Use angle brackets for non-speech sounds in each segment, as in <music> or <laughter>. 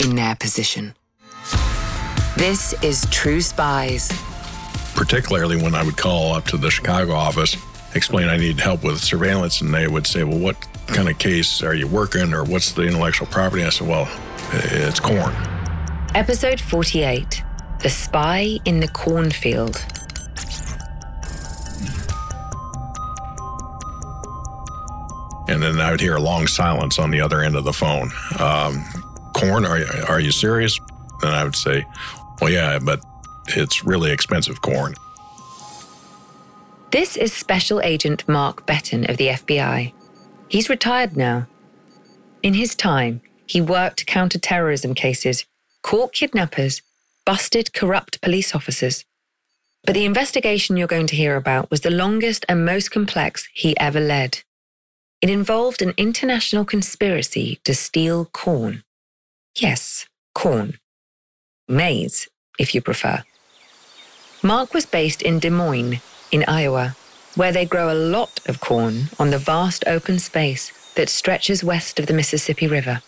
in their position? This is True Spies. particularly when I would call up to the Chicago office, explain I need help with surveillance, and they would say, Well, what kind of case are you working, or what's the intellectual property? I said, Well, it's corn. Episode 48 The Spy in the Cornfield. And then I would hear a long silence on the other end of the phone. Um, corn, are you, are you serious? And I would say, Well, yeah, but it's really expensive corn. This is Special Agent Mark Betten of the FBI. He's retired now. In his time, he worked counter-terrorism cases, caught kidnappers, busted corrupt police officers. But the investigation you're going to hear about was the longest and most complex he ever led. It involved an international conspiracy to steal corn. Yes, corn. Maize, if you prefer. Mark was based in Des Moines, in Iowa, where they grow a lot of corn on the vast open space that stretches west of the Mississippi River.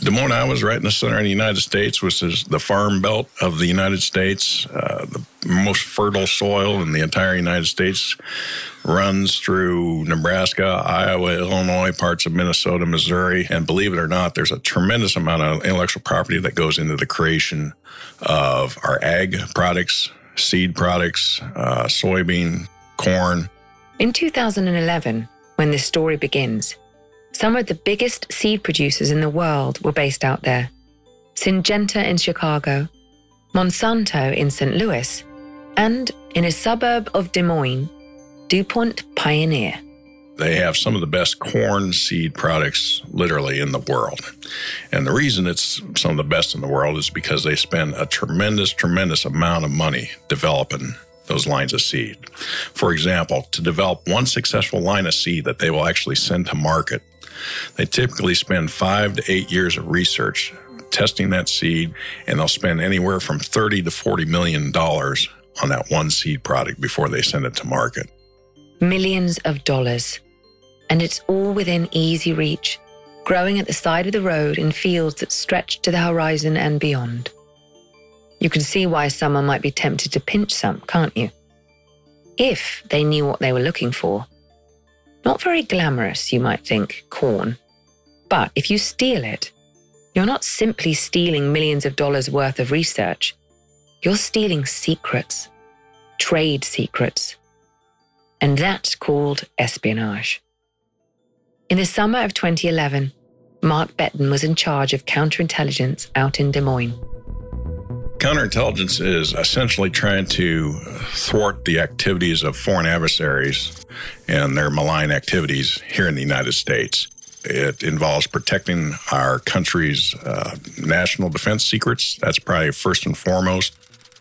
Des Moines, Iowa is right in the center of the United States, which is the farm belt of the United States. Uh, the most fertile soil in the entire United States runs through Nebraska, Iowa, Illinois, parts of Minnesota, Missouri. And believe it or not, there's a tremendous amount of intellectual property that goes into the creation of our ag products, seed products, uh, soybean, corn. In 2011, when this story begins, some of the biggest seed producers in the world were based out there. Syngenta in Chicago, Monsanto in St. Louis, and in a suburb of Des Moines, DuPont Pioneer. They have some of the best corn seed products literally in the world. And the reason it's some of the best in the world is because they spend a tremendous, tremendous amount of money developing those lines of seed. For example, to develop one successful line of seed that they will actually send to market, they typically spend five to eight years of research testing that seed, and they'll spend anywhere from 30 to 40 million dollars on that one seed product before they send it to market. Millions of dollars. And it's all within easy reach, growing at the side of the road in fields that stretch to the horizon and beyond. You can see why someone might be tempted to pinch some, can't you? If they knew what they were looking for. Not very glamorous, you might think, corn. But if you steal it, you're not simply stealing millions of dollars worth of research. You're stealing secrets, trade secrets. And that's called espionage. In the summer of 2011, Mark Betten was in charge of counterintelligence out in Des Moines. Counterintelligence is essentially trying to thwart the activities of foreign adversaries and their malign activities here in the United States. It involves protecting our country's uh, national defense secrets. That's probably first and foremost.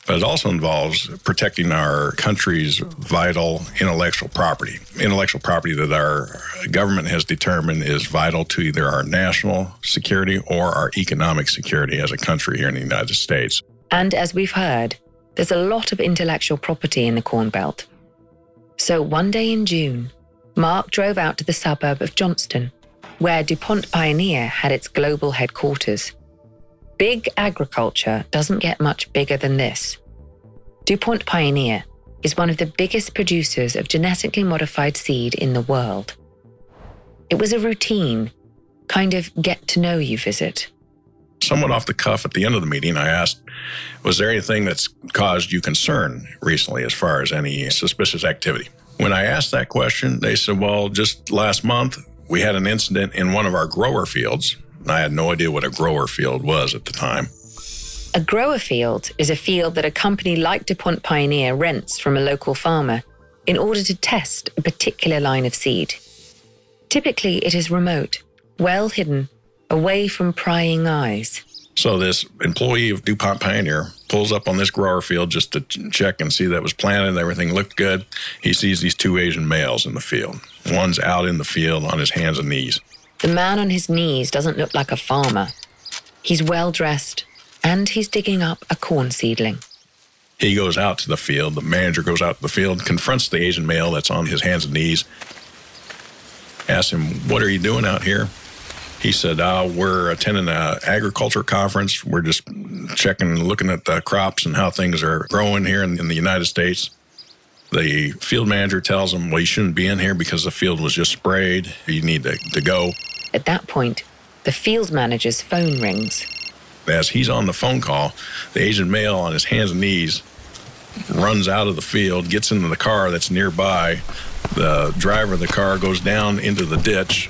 But it also involves protecting our country's vital intellectual property. Intellectual property that our government has determined is vital to either our national security or our economic security as a country here in the United States. And as we've heard, there's a lot of intellectual property in the Corn Belt. So one day in June, Mark drove out to the suburb of Johnston, where DuPont Pioneer had its global headquarters. Big agriculture doesn't get much bigger than this. DuPont Pioneer is one of the biggest producers of genetically modified seed in the world. It was a routine, kind of get to know you visit. Somewhat off the cuff at the end of the meeting, I asked, Was there anything that's caused you concern recently as far as any suspicious activity? When I asked that question, they said, Well, just last month, we had an incident in one of our grower fields. I had no idea what a grower field was at the time. A grower field is a field that a company like DuPont Pioneer rents from a local farmer in order to test a particular line of seed. Typically, it is remote, well hidden, away from prying eyes. So this employee of DuPont Pioneer pulls up on this grower field just to check and see that it was planted, and everything looked good. He sees these two Asian males in the field. One's out in the field on his hands and knees. The man on his knees doesn't look like a farmer. He's well dressed, and he's digging up a corn seedling. He goes out to the field. The manager goes out to the field, confronts the Asian male that's on his hands and knees, asks him, What are you doing out here? He said, uh, We're attending an agriculture conference. We're just checking looking at the crops and how things are growing here in, in the United States. The field manager tells him, Well, you shouldn't be in here because the field was just sprayed. You need to, to go. At that point, the field manager's phone rings. As he's on the phone call, the Asian male on his hands and knees runs out of the field, gets into the car that's nearby. The driver of the car goes down into the ditch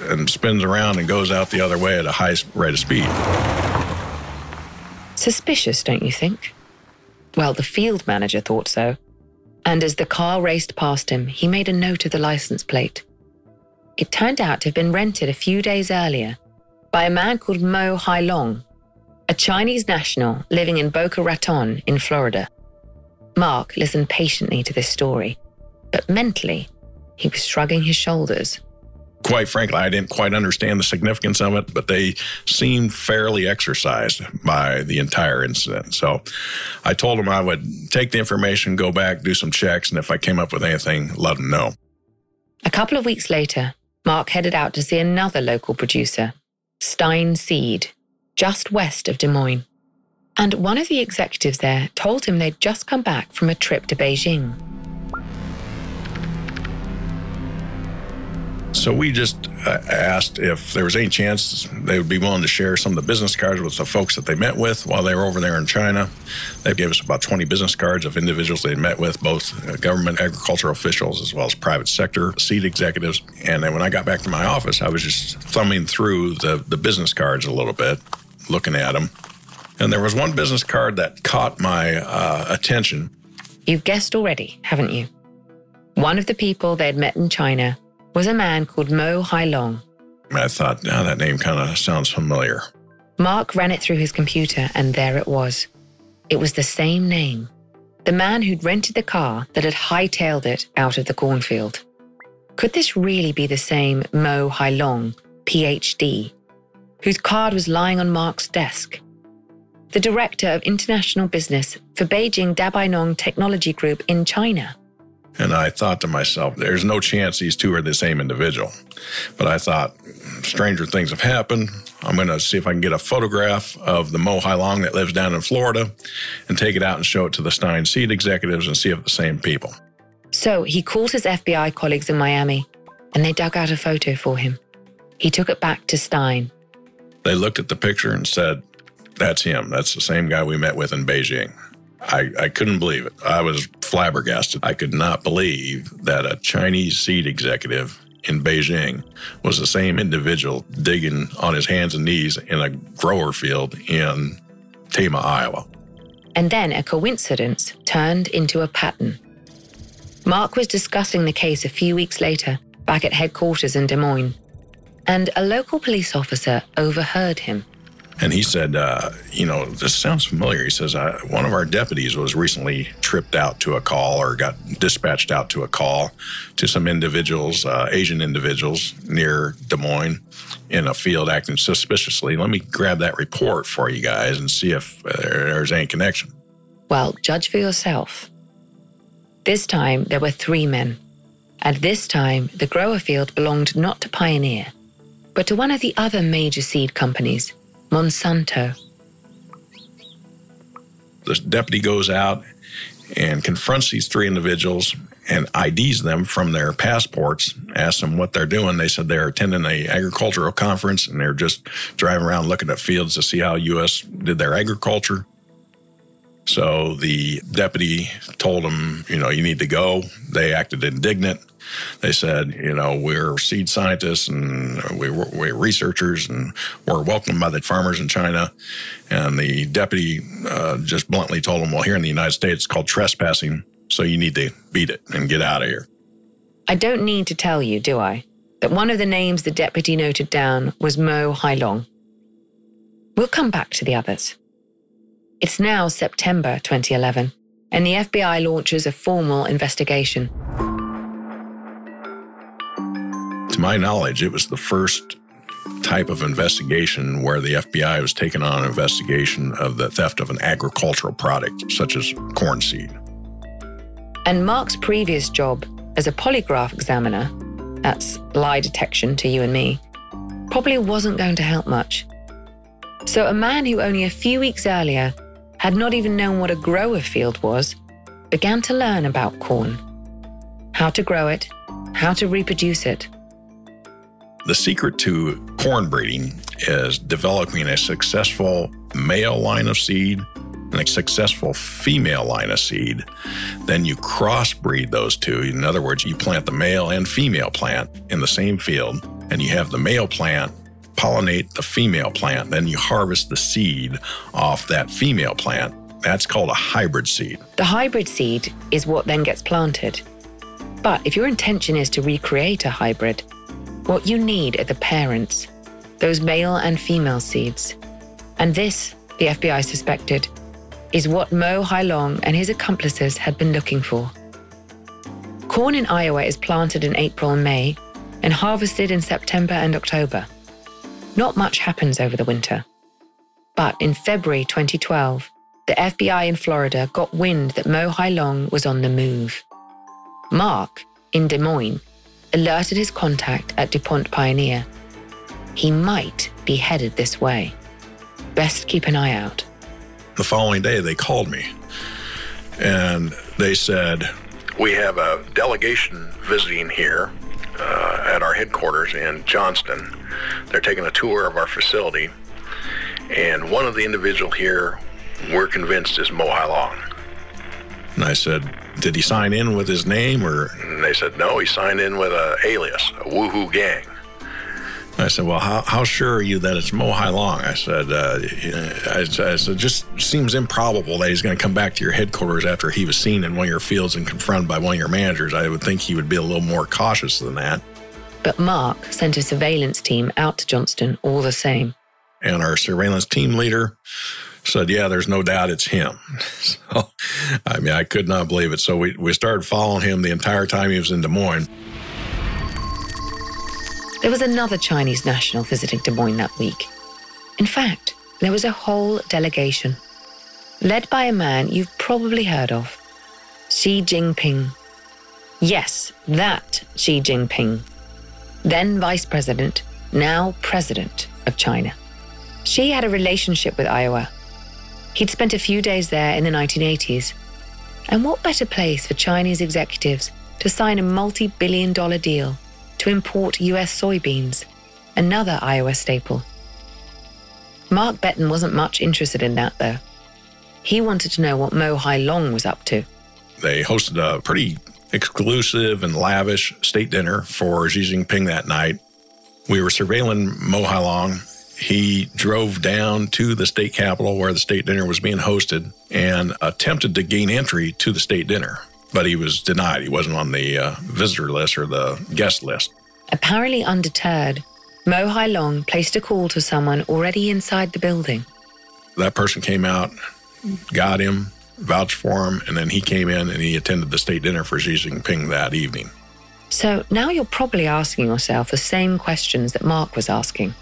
and spins around and goes out the other way at a high rate of speed. Suspicious, don't you think? Well, the field manager thought so. And as the car raced past him, he made a note of the license plate. It turned out to have been rented a few days earlier by a man called Mo Hai Long, a Chinese national living in Boca Raton in Florida. Mark listened patiently to this story, but mentally, he was shrugging his shoulders. Quite frankly, I didn't quite understand the significance of it, but they seemed fairly exercised by the entire incident. So I told them I would take the information, go back, do some checks, and if I came up with anything, let them know. A couple of weeks later, Mark headed out to see another local producer, Stein Seed, just west of Des Moines. And one of the executives there told him they'd just come back from a trip to Beijing. So we just uh, asked if there was any chance they would be willing to share some of the business cards with the folks that they met with while they were over there in China. They gave us about 20 business cards of individuals they met with, both uh, government agricultural officials as well as private sector seed executives. And then when I got back to my office, I was just thumbing through the, the business cards a little bit, looking at them. And there was one business card that caught my uh, attention. You've guessed already, haven't you? One of the people they'd met in China was a man called Mo Hai Long. I thought, now that name kind of sounds familiar. Mark ran it through his computer, and there it was. It was the same name. The man who'd rented the car that had hightailed it out of the cornfield. Could this really be the same Mo Hai Long, PhD, whose card was lying on Mark's desk? The director of international business for Beijing Dabeinong Technology Group in China. And I thought to myself, there's no chance these two are the same individual. But I thought, stranger things have happened. I'm going to see if I can get a photograph of the Mo Hailong that lives down in Florida and take it out and show it to the Stein Seed executives and see if the same people. So he called his FBI colleagues in Miami and they dug out a photo for him. He took it back to Stein. They looked at the picture and said, That's him. That's the same guy we met with in Beijing. I, I couldn't believe it. I was flabbergasted. I could not believe that a Chinese seed executive in Beijing was the same individual digging on his hands and knees in a grower field in Tama, Iowa. And then a coincidence turned into a pattern. Mark was discussing the case a few weeks later back at headquarters in Des Moines, and a local police officer overheard him. And he said, uh, You know, this sounds familiar. He says, One of our deputies was recently tripped out to a call or got dispatched out to a call to some individuals, uh, Asian individuals near Des Moines in a field acting suspiciously. Let me grab that report for you guys and see if uh, there's any connection. Well, judge for yourself. This time there were three men. And this time the grower field belonged not to Pioneer, but to one of the other major seed companies Monsanto. The deputy goes out and confronts these three individuals and IDs them from their passports, asks them what they're doing. They said they're attending a agricultural conference and they're just driving around looking at fields to see how U.S. did their agriculture. So the deputy told them, you know, you need to go. They acted indignant. They said, you know, we're seed scientists and we, we're researchers and we're welcomed by the farmers in China. And the deputy uh, just bluntly told them, well, here in the United States, it's called trespassing. So you need to beat it and get out of here. I don't need to tell you, do I? that one of the names the deputy noted down was Mo Hailong. We'll come back to the others. It's now September 2011, and the FBI launches a formal investigation. To my knowledge, it was the first type of investigation where the FBI was taking on an investigation of the theft of an agricultural product, such as corn seed. And Mark's previous job as a polygraph examiner, that's lie detection to you and me, probably wasn't going to help much. So, a man who only a few weeks earlier had not even known what a grower field was began to learn about corn how to grow it, how to reproduce it. The secret to corn breeding is developing a successful male line of seed and a successful female line of seed. Then you crossbreed those two. In other words, you plant the male and female plant in the same field, and you have the male plant pollinate the female plant. Then you harvest the seed off that female plant. That's called a hybrid seed. The hybrid seed is what then gets planted. But if your intention is to recreate a hybrid, what you need are the parents, those male and female seeds. And this, the FBI suspected, is what Mo Hai Long and his accomplices had been looking for. Corn in Iowa is planted in April and May and harvested in September and October. Not much happens over the winter. But in February 2012, the FBI in Florida got wind that Mo Hai Long was on the move. Mark, in Des Moines, alerted his contact at DuPont Pioneer. He might be headed this way. Best keep an eye out. The following day, they called me and they said, We have a delegation visiting here uh, at our headquarters in Johnston. They're taking a tour of our facility, and one of the individual here, we're convinced is Mo Long. And I said, did he sign in with his name or? And they said, no, he signed in with a alias, a Woohoo Gang. I said, well, how, how sure are you that it's Mo Hailong? I said, uh, I, I said, just seems improbable that he's going to come back to your headquarters after he was seen in one of your fields and confronted by one of your managers. I would think he would be a little more cautious than that. But Mark sent a surveillance team out to Johnston all the same. And our surveillance team leader said, Yeah, there's no doubt it's him. <laughs> So, I mean, I could not believe it. So we, we started following him the entire time he was in Des Moines. There was another Chinese national visiting Des Moines that week. In fact, there was a whole delegation, led by a man you've probably heard of Xi Jinping. Yes, that Xi Jinping, then vice president, now president of China. Xi had a relationship with Iowa. He'd spent a few days there in the 1980s. And what better place for Chinese executives to sign a multi billion dollar deal to import US soybeans, another Iowa staple. Mark Betten wasn't much interested in that, though. He wanted to know what Mo Hai Long was up to. They hosted a pretty exclusive and lavish state dinner for Xi Jinping that night. We were surveilling Mo Hailong. He drove down to the state capitol where the state dinner was being hosted and attempted to gain entry to the state dinner but he was denied. He wasn't on the uh, visitor list or the guest list. Apparently undeterred, Mo Hailong placed a call to someone already inside the building. That person came out, got him, vouched for him, and then he came in and he attended the state dinner for Xi Jinping that evening. So now you're probably asking yourself the same questions that Mark was asking.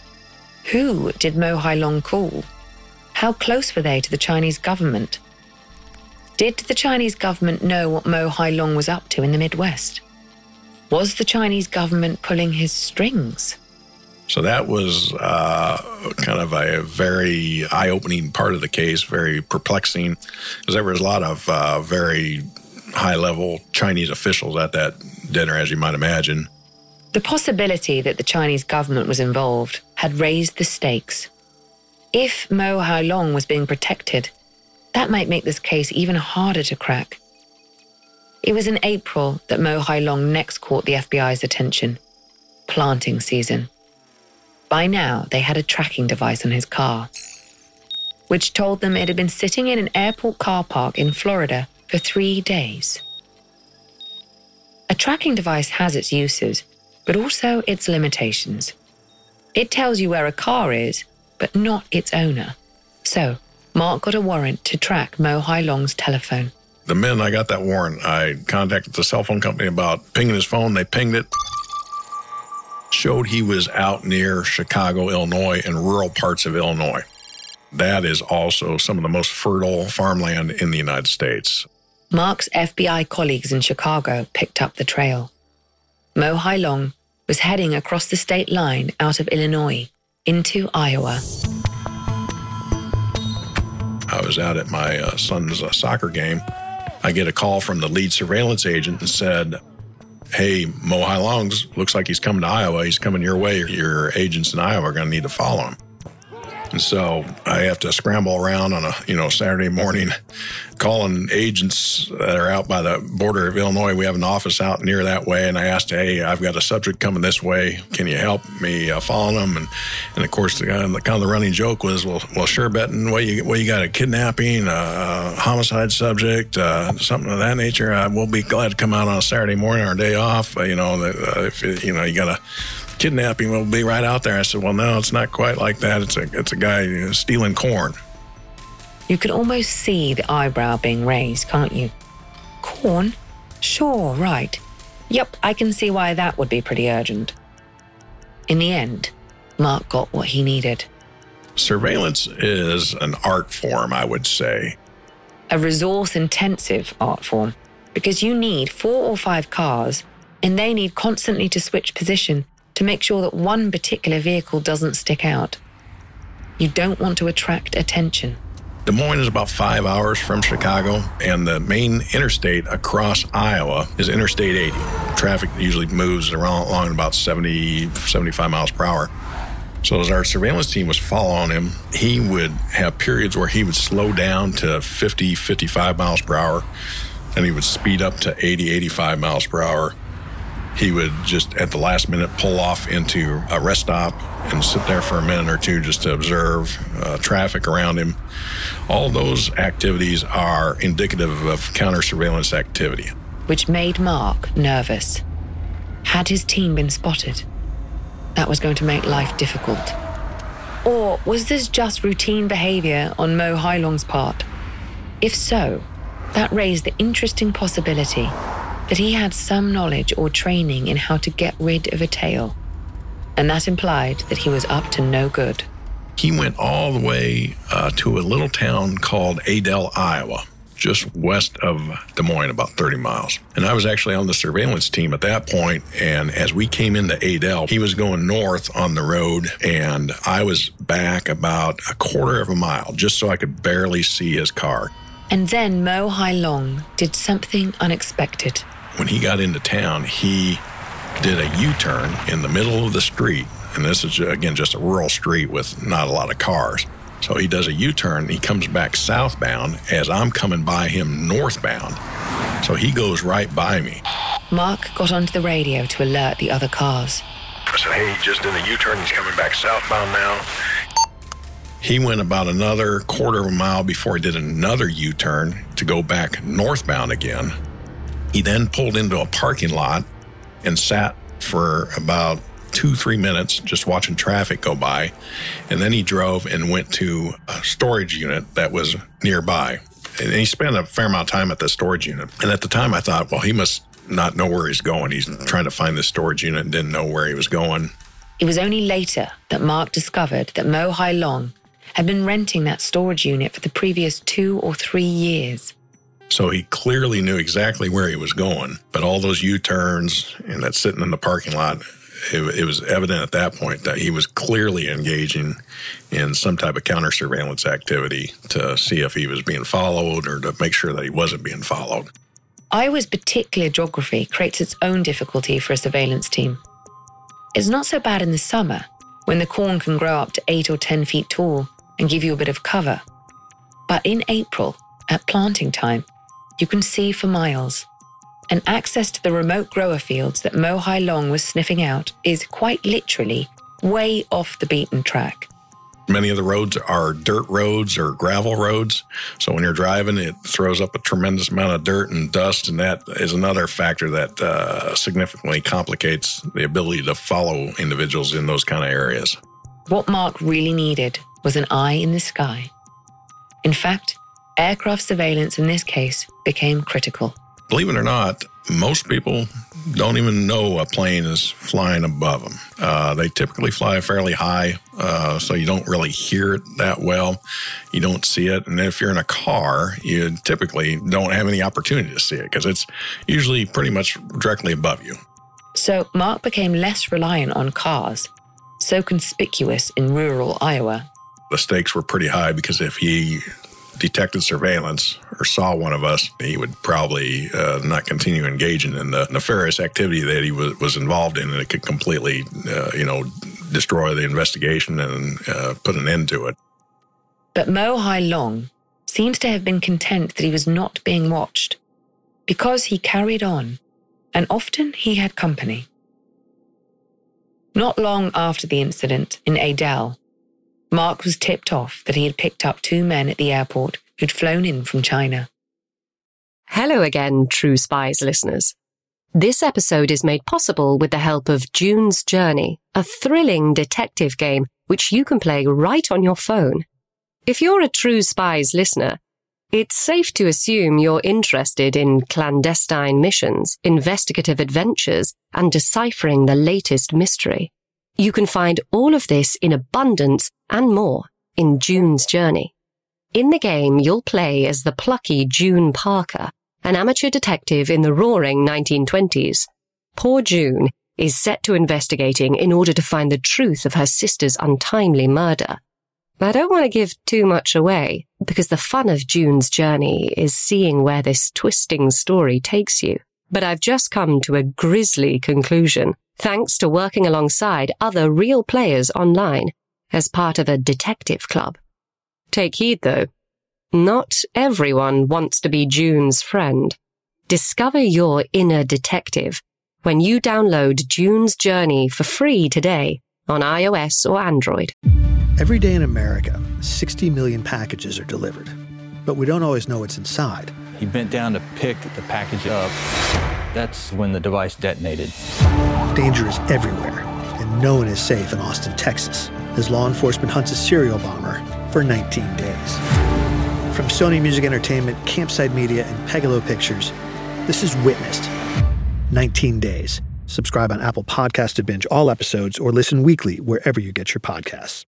Who did Mo Hai Long call? How close were they to the Chinese government? Did the Chinese government know what Mo Hai Long was up to in the Midwest? Was the Chinese government pulling his strings? So that was uh, kind of a very eye opening part of the case, very perplexing, because there was a lot of uh, very high level Chinese officials at that dinner, as you might imagine. The possibility that the Chinese government was involved had raised the stakes. If Mo Hailong was being protected, that might make this case even harder to crack. It was in April that Mo Hailong next caught the FBI's attention planting season. By now, they had a tracking device on his car, which told them it had been sitting in an airport car park in Florida for three days. A tracking device has its uses, but also its limitations. It tells you where a car is, but not its owner. So, Mark got a warrant to track Mo Hai Long's telephone. The minute I got that warrant, I contacted the cell phone company about pinging his phone. They pinged it, showed he was out near Chicago, Illinois, and rural parts of Illinois. That is also some of the most fertile farmland in the United States. Mark's FBI colleagues in Chicago picked up the trail. Mo Hai Long was heading across the state line out of Illinois into Iowa. I was out at my uh, son's uh, soccer game. I get a call from the lead surveillance agent and said, Hey, Mo Hai Long's looks like he's coming to Iowa. He's coming your way. Your agents in Iowa are going to need to follow him. And so I have to scramble around on a, you know, Saturday morning calling agents that are out by the border of Illinois. We have an office out near that way. And I asked, hey, I've got a subject coming this way. Can you help me uh, follow them? And, and of course, the, uh, kind of the running joke was, well, well, sure, Betten, what you, what you got, a kidnapping, a homicide subject, uh, something of that nature. Uh, we'll be glad to come out on a Saturday morning or a day off. Uh, you know, uh, if, you know, you got to kidnapping will be right out there. I said, well, no, it's not quite like that. It's a, it's a guy uh, stealing corn. You can almost see the eyebrow being raised, can't you? Corn? Sure, right. Yep, I can see why that would be pretty urgent. In the end, Mark got what he needed. Surveillance is an art form, I would say. A resource intensive art form, because you need four or five cars, and they need constantly to switch position to make sure that one particular vehicle doesn't stick out. You don't want to attract attention. Des Moines is about five hours from Chicago, and the main interstate across Iowa is Interstate 80. Traffic usually moves around along about 70, 75 miles per hour. So as our surveillance team was following him, he would have periods where he would slow down to 50, 55 miles per hour, and he would speed up to 80, 85 miles per hour he would just at the last minute pull off into a rest stop and sit there for a minute or two just to observe uh, traffic around him. All those activities are indicative of counter surveillance activity. Which made Mark nervous. Had his team been spotted? That was going to make life difficult. Or was this just routine behavior on Mo Hai Long's part? If so, that raised the interesting possibility that he had some knowledge or training in how to get rid of a tail, and that implied that he was up to no good. He went all the way uh, to a little town called Adel, Iowa, just west of Des Moines, about 30 miles. And I was actually on the surveillance team at that point. And as we came into Adel, he was going north on the road, and I was back about a quarter of a mile just so I could barely see his car. And then Mo Hai Long did something unexpected when he got into town, he did a U turn in the middle of the street. And this is, again, just a rural street with not a lot of cars. So he does a U turn. He comes back southbound as I'm coming by him northbound. So he goes right by me. Mark got onto the radio to alert the other cars. I said, hey, he just did a U turn. He's coming back southbound now. He went about another quarter of a mile before he did another U turn to go back northbound again. He then pulled into a parking lot and sat for about two, three minutes just watching traffic go by. And then he drove and went to a storage unit that was nearby. And he spent a fair amount of time at the storage unit. And at the time, I thought, well, he must not know where he's going. He's mm-hmm. trying to find the storage unit and didn't know where he was going. It was only later that Mark discovered that Mo Hai Long had been renting that storage unit for the previous two or three years. So he clearly knew exactly where he was going. But all those U turns and that sitting in the parking lot, it, it, was evident at that point that he was clearly engaging in some type of counter surveillance activity to see if he was being followed or to make sure that he wasn't being followed. Iowa's particular geography creates its own difficulty for a surveillance team. It's not so bad in the summer when the corn can grow up to 8 or 10 feet tall and give you a bit of cover. But in April, at planting time, you can see for miles. And access to the remote grower fields that Mohai Long was sniffing out is quite literally way off the beaten track. Many of the roads are dirt roads or gravel roads. So when you're driving, it throws up a tremendous amount of dirt and dust. And that is another factor that uh, significantly complicates the ability to follow individuals in those kind of areas. What Mark really needed was an eye in the sky. In fact, aircraft surveillance in this case became critical. Believe it or not, most people don't even know a plane is flying above them. Uh, they typically fly fairly high, uh, so you don't really hear it that well. You don't see it. And if you're in a car, you typically don't have any opportunity to see it because it's usually pretty much directly above you. So Mark became less reliant on cars, so conspicuous in rural Iowa. The stakes were pretty high because if he detected surveillance or saw one of us, he would probably uh, not continue engaging in the nefarious activity that he was, was involved in, and it could completely, uh, you know, destroy the investigation and uh, put an end to it. But Mo Hai Long seems to have been content that he was not being watched because he carried on, and often he had company. Not long after the incident in Adel, Mark was tipped off that he had picked up two men at the airport who'd flown in from China. Hello again, True Spies listeners. This episode is made possible with the help of June's Journey, a thrilling detective game which you can play right on your phone. If you're a True Spies listener, it's safe to assume you're interested in clandestine missions, investigative adventures, and deciphering the latest mystery. You can find all of this in abundance and more in June's Journey. In the game, you'll play as the plucky June Parker, an amateur detective in the roaring 1920s. Poor June is set to investigating in order to find the truth of her sister's untimely murder. But I don't want to give too much away because the fun of June's journey is seeing where this twisting story takes you. But I've just come to a grisly conclusion thanks to working alongside other real players online as part of a detective club. Take heed though. Not everyone wants to be June's friend. Discover your inner detective when you download June's Journey for free today on iOS or Android. Every day in America, 60 million packages are delivered, but we don't always know what's inside. He bent down to pick the package up. That's when the device detonated. Danger is everywhere, one is safe in Austin, Texas, as law enforcement hunts a serial bomber for 19 days. From Sony Music Entertainment, Campside Media, and Pegalo Pictures, this is Witnessed 19 Days. Subscribe on Apple Podcast to binge all episodes or listen weekly wherever you get your podcasts.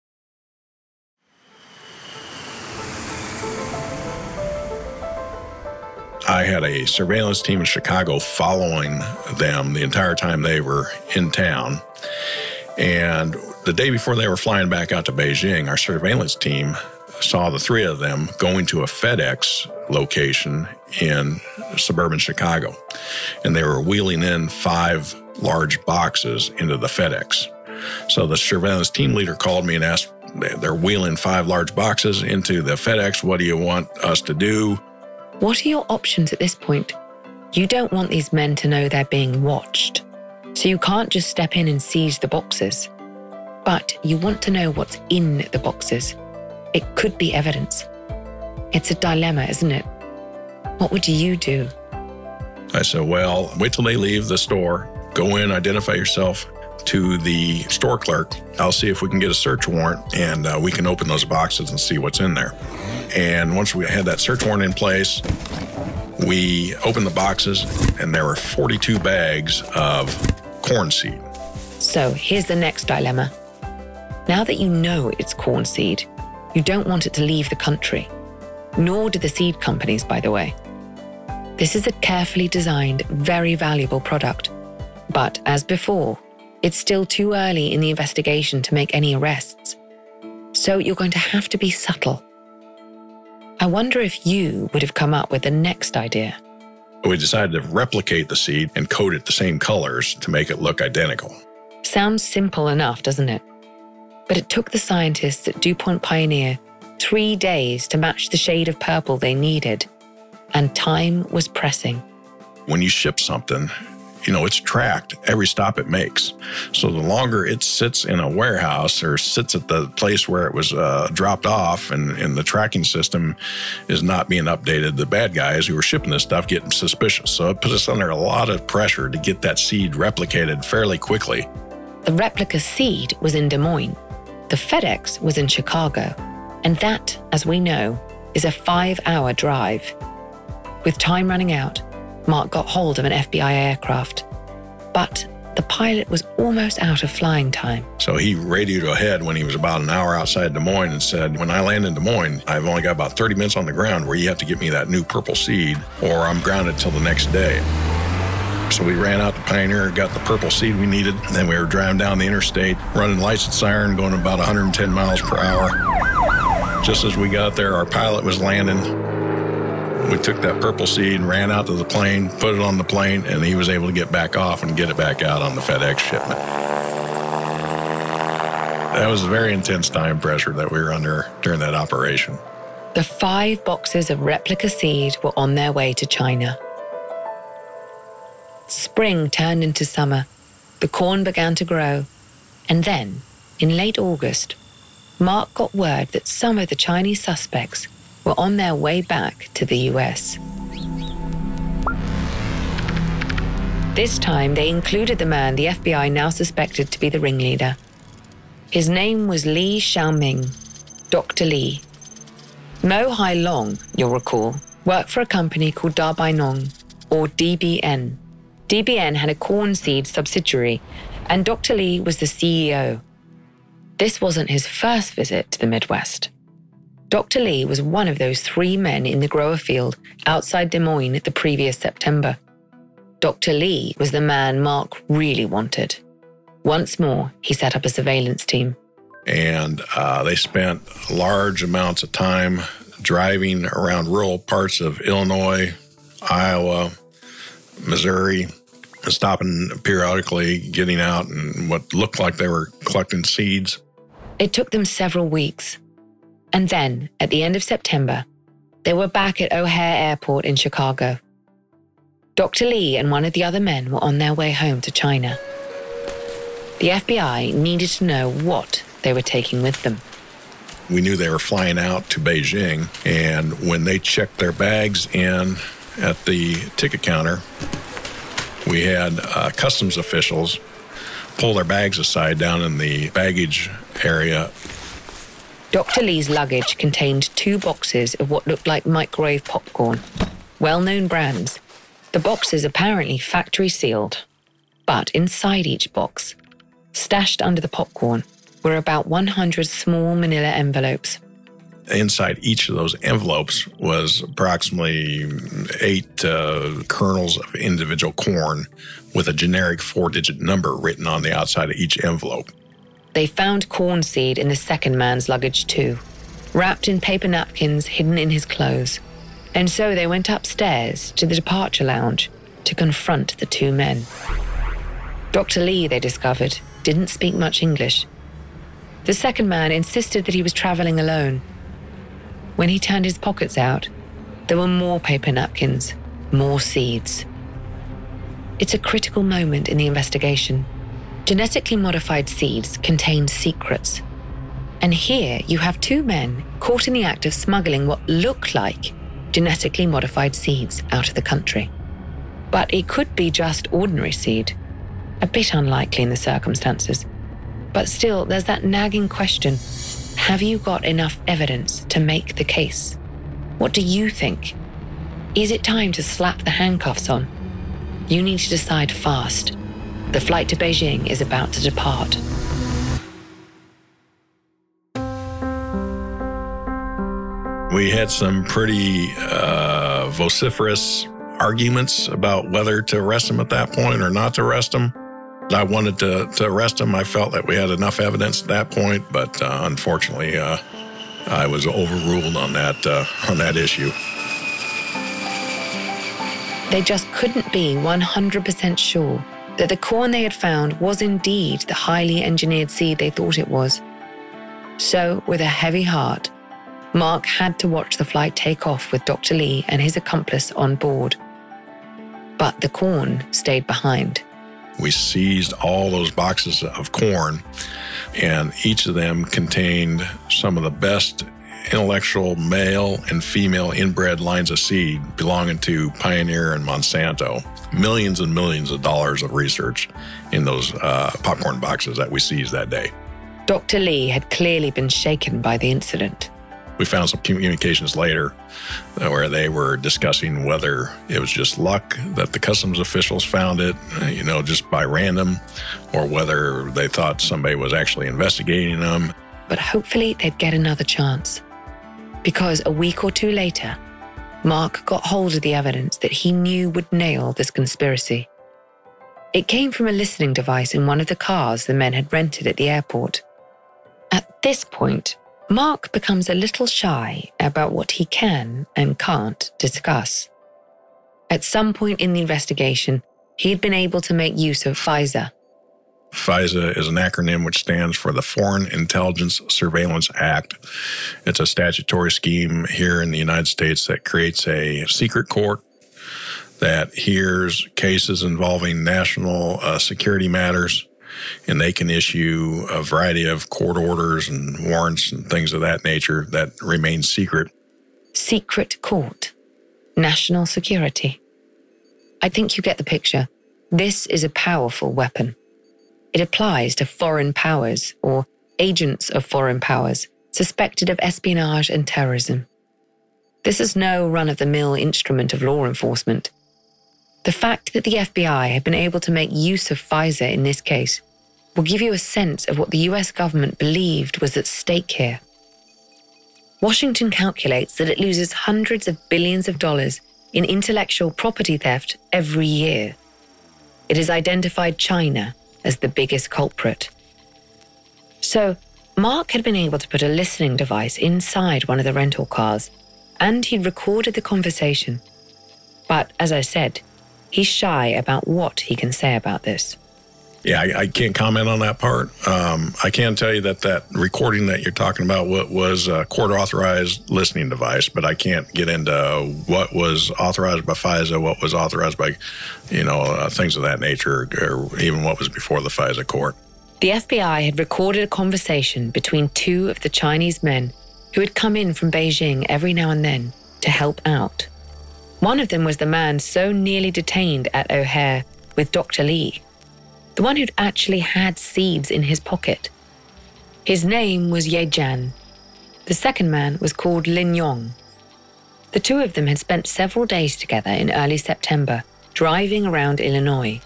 I had a surveillance team in Chicago following them the entire time they were in town. And the day before they were flying back out to Beijing, our surveillance team saw the three of them going to a FedEx location in suburban Chicago. And they were wheeling in five large boxes into the FedEx. So the surveillance team leader called me and asked, they're wheeling five large boxes into the FedEx. What do you want us to do? What are your options at this point? You don't want these men to know they're being watched, so you can't just step in and seize the boxes. But you want to know what's in the boxes. It could be evidence. It's a dilemma, isn't it? What would you do? I said, Well, wait till they leave the store, go in, identify yourself to the store clerk. I'll see if we can get a search warrant and uh, we can open those boxes and see what's in there. And once we had that search warrant in place, we opened the boxes and there were 42 bags of corn seed. So here's the next dilemma. Now that you know it's corn seed, you don't want it to leave the country. Nor do the seed companies, by the way. This is a carefully designed, very valuable product. But as before, it's still too early in the investigation to make any arrests. So you're going to have to be subtle. I wonder if you would have come up with the next idea. So we decided to replicate the seed and coat it the same colors to make it look identical. Sounds simple enough, doesn't it? But it took the scientists at DuPont Pioneer three days to match the shade of purple they needed, and time was pressing. When you ship something, you know, it's tracked every stop it makes. So the longer it sits in a warehouse or sits at the place where it was uh, dropped off and, and the tracking system is not being updated, the bad guys who are shipping this stuff get suspicious. So it puts us under a lot of pressure to get that seed replicated fairly quickly. The replica seed was in Des Moines. The FedEx was in Chicago. And that, as we know, is a five hour drive. With time running out, Mark got hold of an FBI aircraft. But the pilot was almost out of flying time. So he radioed ahead when he was about an hour outside Des Moines and said, When I land in Des Moines, I've only got about 30 minutes on the ground where you have to get me that new purple seed, or I'm grounded till the next day. So we ran out to Pioneer, got the purple seed we needed. and Then we were driving down the interstate, running lights and siren, going about 110 miles per hour. Just as we got there, our pilot was landing. We took that purple seed and ran out to the plane, put it on the plane, and he was able to get back off and get it back out on the FedEx shipment. That was a very intense time pressure that we were under during that operation. The five boxes of replica seed were on their way to China. Spring turned into summer. The corn began to grow. And then, in late August, Mark got word that some of the Chinese suspects were on their way back to the US. This time, they included the man the FBI now suspected to be the ringleader. His name was Li Shaoming, Dr. Li. Mo Hai Long, you'll recall, worked for a company called Nong, or DBN. DBN had a corn seed subsidiary, and Dr. Li was the CEO. This wasn't his first visit to the Midwest. Dr. Lee was one of those three men in the grower field outside Des Moines the previous September. Dr. Lee was the man Mark really wanted. Once more, he set up a surveillance team. And uh, they spent large amounts of time driving around rural parts of Illinois, Iowa, Missouri, stopping periodically, getting out, and what looked like they were collecting seeds. It took them several weeks. And then, at the end of September, they were back at O'Hare Airport in Chicago. Dr. Lee and one of the other men were on their way home to China. The FBI needed to know what they were taking with them. We knew they were flying out to Beijing, and when they checked their bags in at the ticket counter, we had uh, customs officials pull their bags aside down in the baggage area. Dr. Lee's luggage contained two boxes of what looked like microwave popcorn, well known brands. The boxes apparently factory sealed, but inside each box, stashed under the popcorn, were about 100 small manila envelopes inside each of those envelopes was approximately eight uh, kernels of individual corn with a generic four digit number written on the outside of each envelope. They found corn seed in the second man's luggage too, wrapped in paper napkins hidden in his clothes. And so they went upstairs to the departure lounge to confront the two men. Dr. Lee, they discovered, didn't speak much English. The second man insisted that he was traveling alone when he turned his pockets out, there were more paper napkins, more seeds. It's a critical moment in the investigation. Genetically modified seeds contain secrets. And here you have two men caught in the act of smuggling what look like genetically modified seeds out of the country. But it could be just ordinary seed, a bit unlikely in the circumstances. But still, there's that nagging question have you got enough evidence to make the case? What do you think? Is it time to slap the handcuffs on? You need to decide fast. The flight to Beijing is about to depart. We had some pretty uh, vociferous arguments about whether to arrest him at that point or not to arrest him. I wanted to, to arrest him. I felt that we had enough evidence at that point, but uh, unfortunately, uh, I was overruled on that uh, on that issue. They just couldn't be 100% sure that the corn they had found was indeed the highly engineered seed they thought it was. So, with a heavy heart, Mark had to watch the flight take off with Dr. Lee and his accomplice on board. but the corn stayed behind. We seized all those boxes of corn, and each of them contained some of the best intellectual male and female inbred lines of seed belonging to Pioneer and Monsanto. Millions and millions of dollars of research in those uh, popcorn boxes that we seized that day. Dr. Lee had clearly been shaken by the incident. We found some communications later where they were discussing whether it was just luck that the customs officials found it, you know, just by random, or whether they thought somebody was actually investigating them. But hopefully they'd get another chance. Because a week or two later, Mark got hold of the evidence that he knew would nail this conspiracy. It came from a listening device in one of the cars the men had rented at the airport. At this point, Mark becomes a little shy about what he can and can't discuss. At some point in the investigation, he had been able to make use of FISA. FISA is an acronym which stands for the Foreign Intelligence Surveillance Act. It's a statutory scheme here in the United States that creates a secret court that hears cases involving national uh, security matters and they can issue a variety of court orders and warrants and things of that nature that remain secret. Secret court, national security. I think you get the picture. This is a powerful weapon. It applies to foreign powers or agents of foreign powers suspected of espionage and terrorism. This is no run of the mill instrument of law enforcement. The fact that the FBI had been able to make use of FISA in this case will give you a sense of what the US government believed was at stake here. Washington calculates that it loses hundreds of billions of dollars in intellectual property theft every year. It has identified China as the biggest culprit. So, Mark had been able to put a listening device inside one of the rental cars, and he'd recorded the conversation. But as I said, he's shy about what he can say about this yeah, I, I, can't comment on that part. Um, I can tell you that that recording that you're talking about what was a court authorized listening device, but I can't get into what was authorized by FISA, what was authorized by, you know, uh, things of that nature, or even what was before the FISA court. The FBI had recorded a conversation between two of the Chinese men who had come in from Beijing every now and then to help out. One of them was the man so nearly detained at O'Hare with Dr. Li the one who'd actually had seeds in his pocket. His name was Ye Jian. The second man was called Lin Yong. The two of them had spent several days together in early September, driving around Illinois.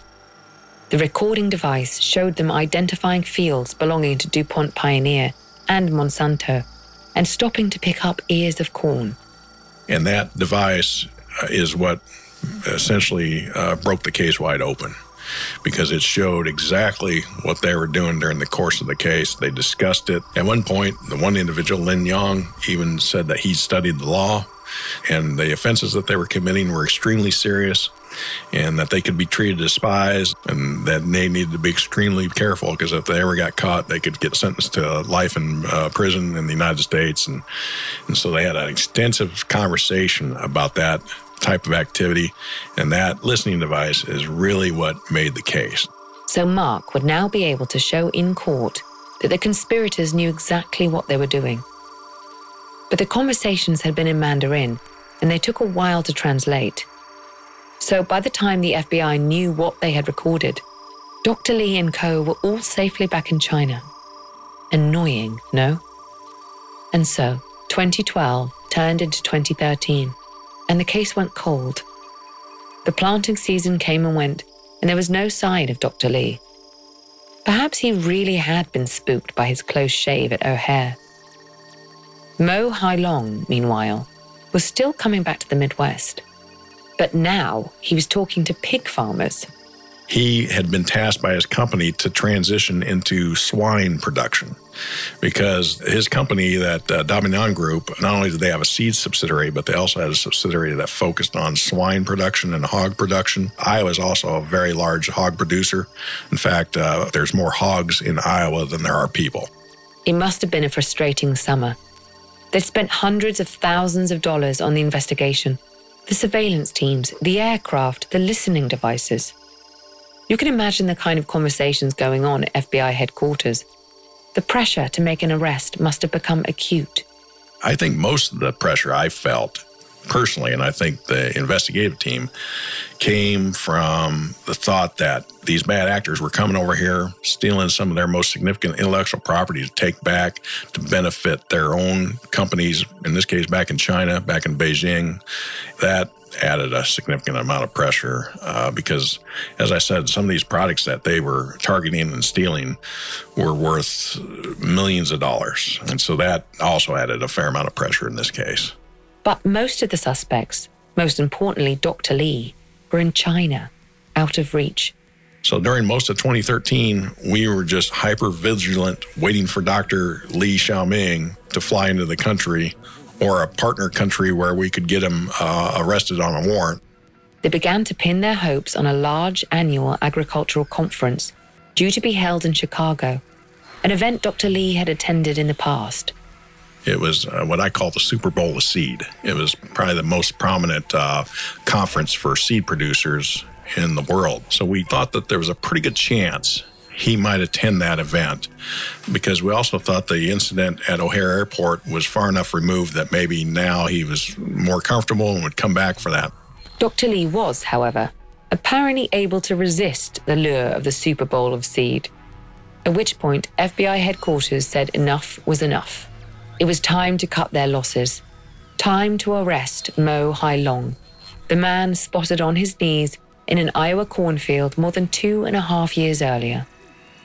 The recording device showed them identifying fields belonging to DuPont Pioneer and Monsanto and stopping to pick up ears of corn. And that device is what essentially uh, broke the case wide open because it showed exactly what they were doing during the course of the case. They discussed it. At one point, the one individual, Lin Yong, even said that he studied the law and the offenses that they were committing were extremely serious and that they could be treated as spies and that they needed to be extremely careful because if they ever got caught, they could get sentenced to life in uh, prison in the United States. And, and so they had an extensive conversation about that type of activity. And that listening device is really what made the case. So Mark would now be able to show in court that the conspirators knew exactly what they were doing. But the conversations had been in Mandarin, and they took a while to translate. So by the time the FBI knew what they had recorded, Dr. Li and co were all safely back in China. Annoying, no? And so, 2012 turned into 2013 and the case went cold. The planting season came and went, and there was no sign of Dr. Li. Perhaps he really had been spooked by his close shave at O'Hare. Mo Hai Long, meanwhile, was still coming back to the Midwest. But now he was talking to pig farmers he had been tasked by his company to transition into swine production because his company, that uh, Dabeinong Group, not only did they have a seed subsidiary, but they also had a subsidiary that focused on swine production and hog production. Iowa is also a very large hog producer. In fact, uh, there's more hogs in Iowa than there are people. It must have been a frustrating summer. They'd spent hundreds of thousands of dollars on the investigation, the surveillance teams, the aircraft, the listening devices. You can imagine the kind of conversations going on at FBI headquarters. The pressure to make an arrest must have become acute. I think most of the pressure I felt personally, and I think the investigative team came from the thought that these bad actors were coming over here, stealing some of their most significant intellectual property to take back to benefit their own companies, in this case, back in China, back in Beijing. That added a significant amount of pressure uh, because, as I said, some of these products that they were targeting and stealing were worth millions of dollars. And so that also added a fair amount of pressure in this case. But most of the suspects, most importantly Dr. Li, were in China, out of reach. So during most of 2013, we were just hyper vigilant, waiting for Dr. Li Shaoming to fly into the country or a partner country where we could get him uh, arrested on a warrant. They began to pin their hopes on a large annual agricultural conference due to be held in Chicago, an event Dr. Li had attended in the past. It was uh, what I call the Super Bowl of seed. It was probably the most prominent uh, conference for seed producers in the world. So we thought that there was a pretty good chance he might attend that event because we also thought the incident at O'Hare Airport was far enough removed that maybe now he was more comfortable and would come back for that. Dr. Li was, however, apparently able to resist the lure of the Super Bowl of seed. At which point, FBI headquarters said enough was enough. It was time to cut their losses. Time to arrest Mo Hai Long, the man spotted on his knees in an Iowa cornfield more than two and a half years earlier.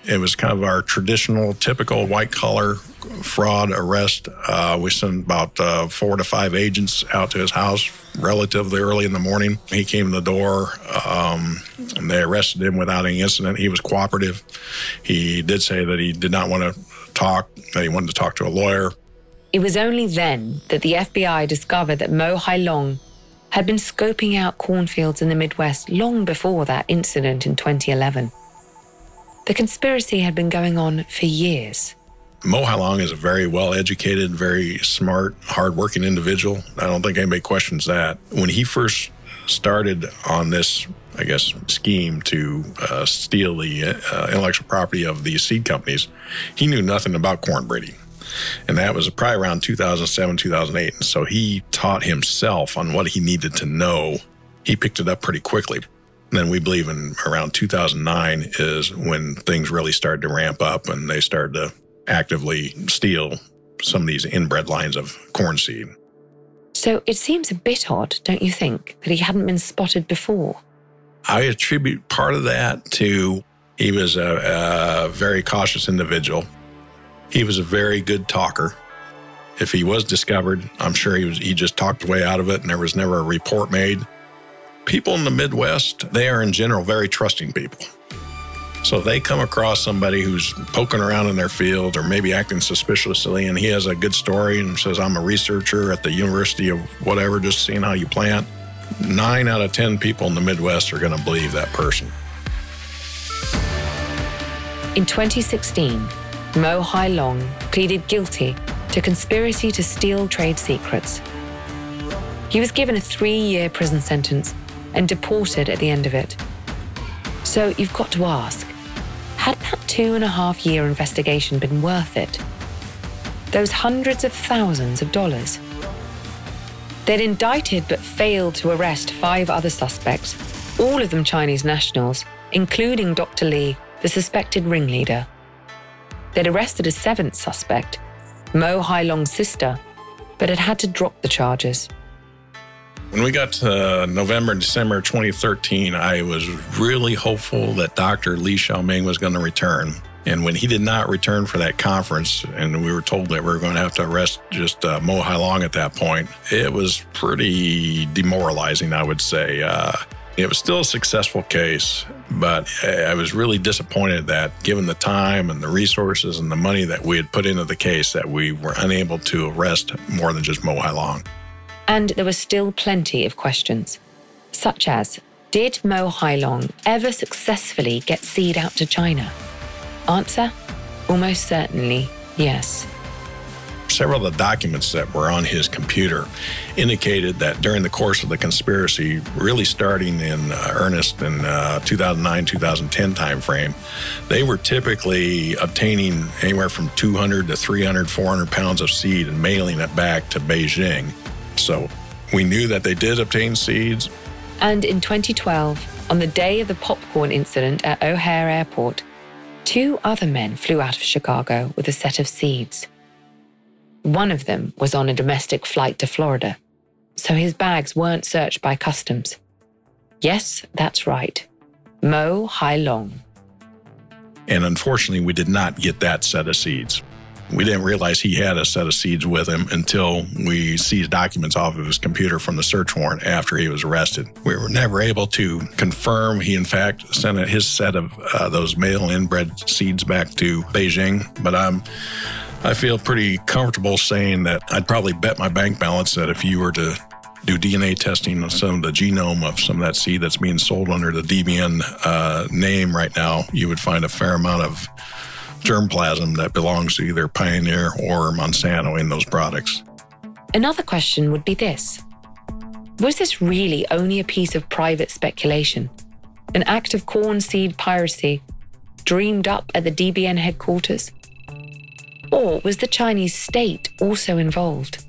It was kind of our traditional, typical white collar fraud arrest. Uh, we sent about uh, four to five agents out to his house relatively early in the morning. He came to the door. Um, and they arrested him without any incident. He was cooperative. He did say that he did not want to talk, that he wanted to talk to a lawyer. It was only then that the FBI discovered that Mo Hai Long had been scoping out cornfields in the Midwest long before that incident in 2011. The conspiracy had been going on for years. Mo Hai Long is a very well educated, very smart, hardworking individual. I don't think anybody questions that. When he first started on this, I guess, scheme to uh, steal the uh, intellectual property of these seed companies, he knew nothing about corn breeding. And that was probably around 2007, 2008. And so he taught himself on what he needed to know. He picked it up pretty quickly. And then we believe in around 2009 is when things really started to ramp up and they started to actively steal some of these inbred lines of corn seed. So it seems a bit odd, don't you think, that he hadn't been spotted before? I attribute part of that to he was a, a very cautious individual. He was a very good talker. If he was discovered, I'm sure he was he just talked his way out of it and there was never a report made. People in the Midwest, they are in general very trusting people. So if they come across somebody who's poking around in their field or maybe acting suspiciously and he has a good story and says, I'm a researcher at the University of whatever, just seeing how you plant, nine out of 10 people in the Midwest are going to believe that person. In 2016, Mo Hai Long pleaded guilty to conspiracy to steal trade secrets. He was given a three year prison sentence and deported at the end of it. So you've got to ask had that two and a half year investigation been worth it? Those hundreds of thousands of dollars? They'd indicted but failed to arrest five other suspects, all of them Chinese nationals, including Dr. Li, the suspected ringleader. They'd arrested a seventh suspect, Mo Hai Long's sister, but had had to drop the charges. When we got to November and December 2013, I was really hopeful that Dr. Li Shaoming was going to return. And when he did not return for that conference, and we were told that we were going to have to arrest just uh, Mo Hai Long at that point, it was pretty demoralizing, I would say. Uh, it was still a successful case, but I was really disappointed that given the time and the resources and the money that we had put into the case, that we were unable to arrest more than just Mo Hai Long. And there were still plenty of questions, such as Did Mo Hai Long ever successfully get seed out to China? Answer Almost certainly yes. several of the documents that were on his computer indicated that during the course of the conspiracy, really starting in uh, earnest in uh, 2009 2010 timeframe, they were typically obtaining anywhere from 200 to 300, 400 pounds of seed and mailing it back to Beijing. So we knew that they did obtain seeds. And in 2012, on the day of the popcorn incident at O'Hare Airport, two other men flew out of Chicago with a set of seeds. One of them was on a domestic flight to Florida, so his bags weren't searched by customs. Yes, that's right. Mo Hai Long. And unfortunately, we did not get that set of seeds. We didn't realize he had a set of seeds with him until we seized documents off of his computer from the search warrant after he was arrested. We were never able to confirm he, in fact, sent his set of uh, those male inbred seeds back to Beijing, but I'm. I feel pretty comfortable saying that I'd probably bet my bank balance that if you were to do DNA testing on some of the genome of some of that seed that's being sold under the DBN uh, name right now, you would find a fair amount of germplasm that belongs to either Pioneer or Monsanto in those products. Another question would be this Was this really only a piece of private speculation? An act of corn seed piracy dreamed up at the DBN headquarters? Or was the Chinese state also involved?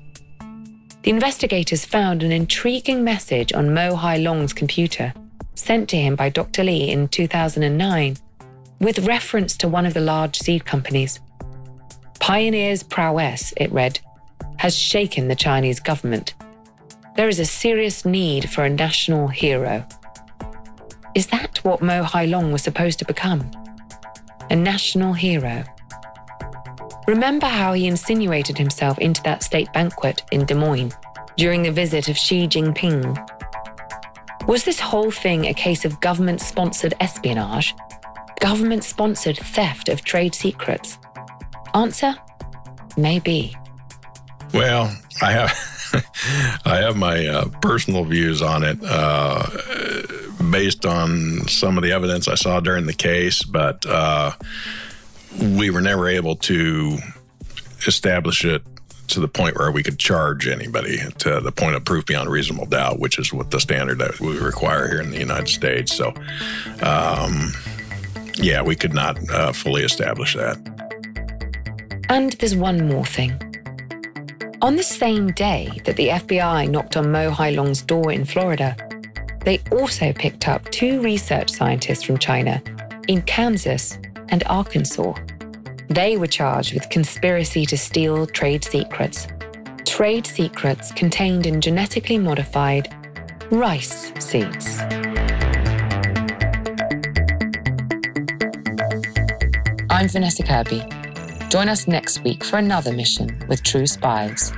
The investigators found an intriguing message on Mo Hai Long's computer, sent to him by Dr. Li in 2009, with reference to one of the large seed companies. Pioneer's prowess, it read, has shaken the Chinese government. There is a serious need for a national hero. Is that what Mo Hai Long was supposed to become? A national hero? Remember how he insinuated himself into that state banquet in Des Moines during the visit of Xi Jinping? Was this whole thing a case of government sponsored espionage? Government sponsored theft of trade secrets? Answer? Maybe. Well, I have <laughs> I have my uh, personal views on it uh, based on some of the evidence I saw during the case, but uh, we were never able to establish it to the point where we could charge anybody to the point of proof beyond reasonable doubt, which is what the standard that we require here in the United States. So, um, yeah, we could not uh, fully establish that. And there's one more thing. On the same day that the FBI knocked on Mo Hai Long's door in Florida, they also picked up two research scientists from China in Kansas and Arkansas. They were charged with conspiracy to steal trade secrets. Trade secrets contained in genetically modified rice seeds. I'm Vanessa Kirby. Join us next week for another mission with True Spies.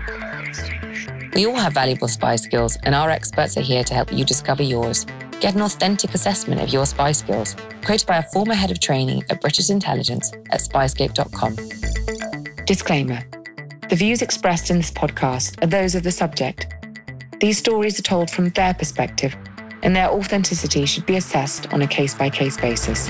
We all have valuable spy skills, and our experts are here to help you discover yours. Get an authentic assessment of your spy skills, created by a former head of training at British Intelligence at spyscape.com. Disclaimer The views expressed in this podcast are those of the subject. These stories are told from their perspective, and their authenticity should be assessed on a case by case basis.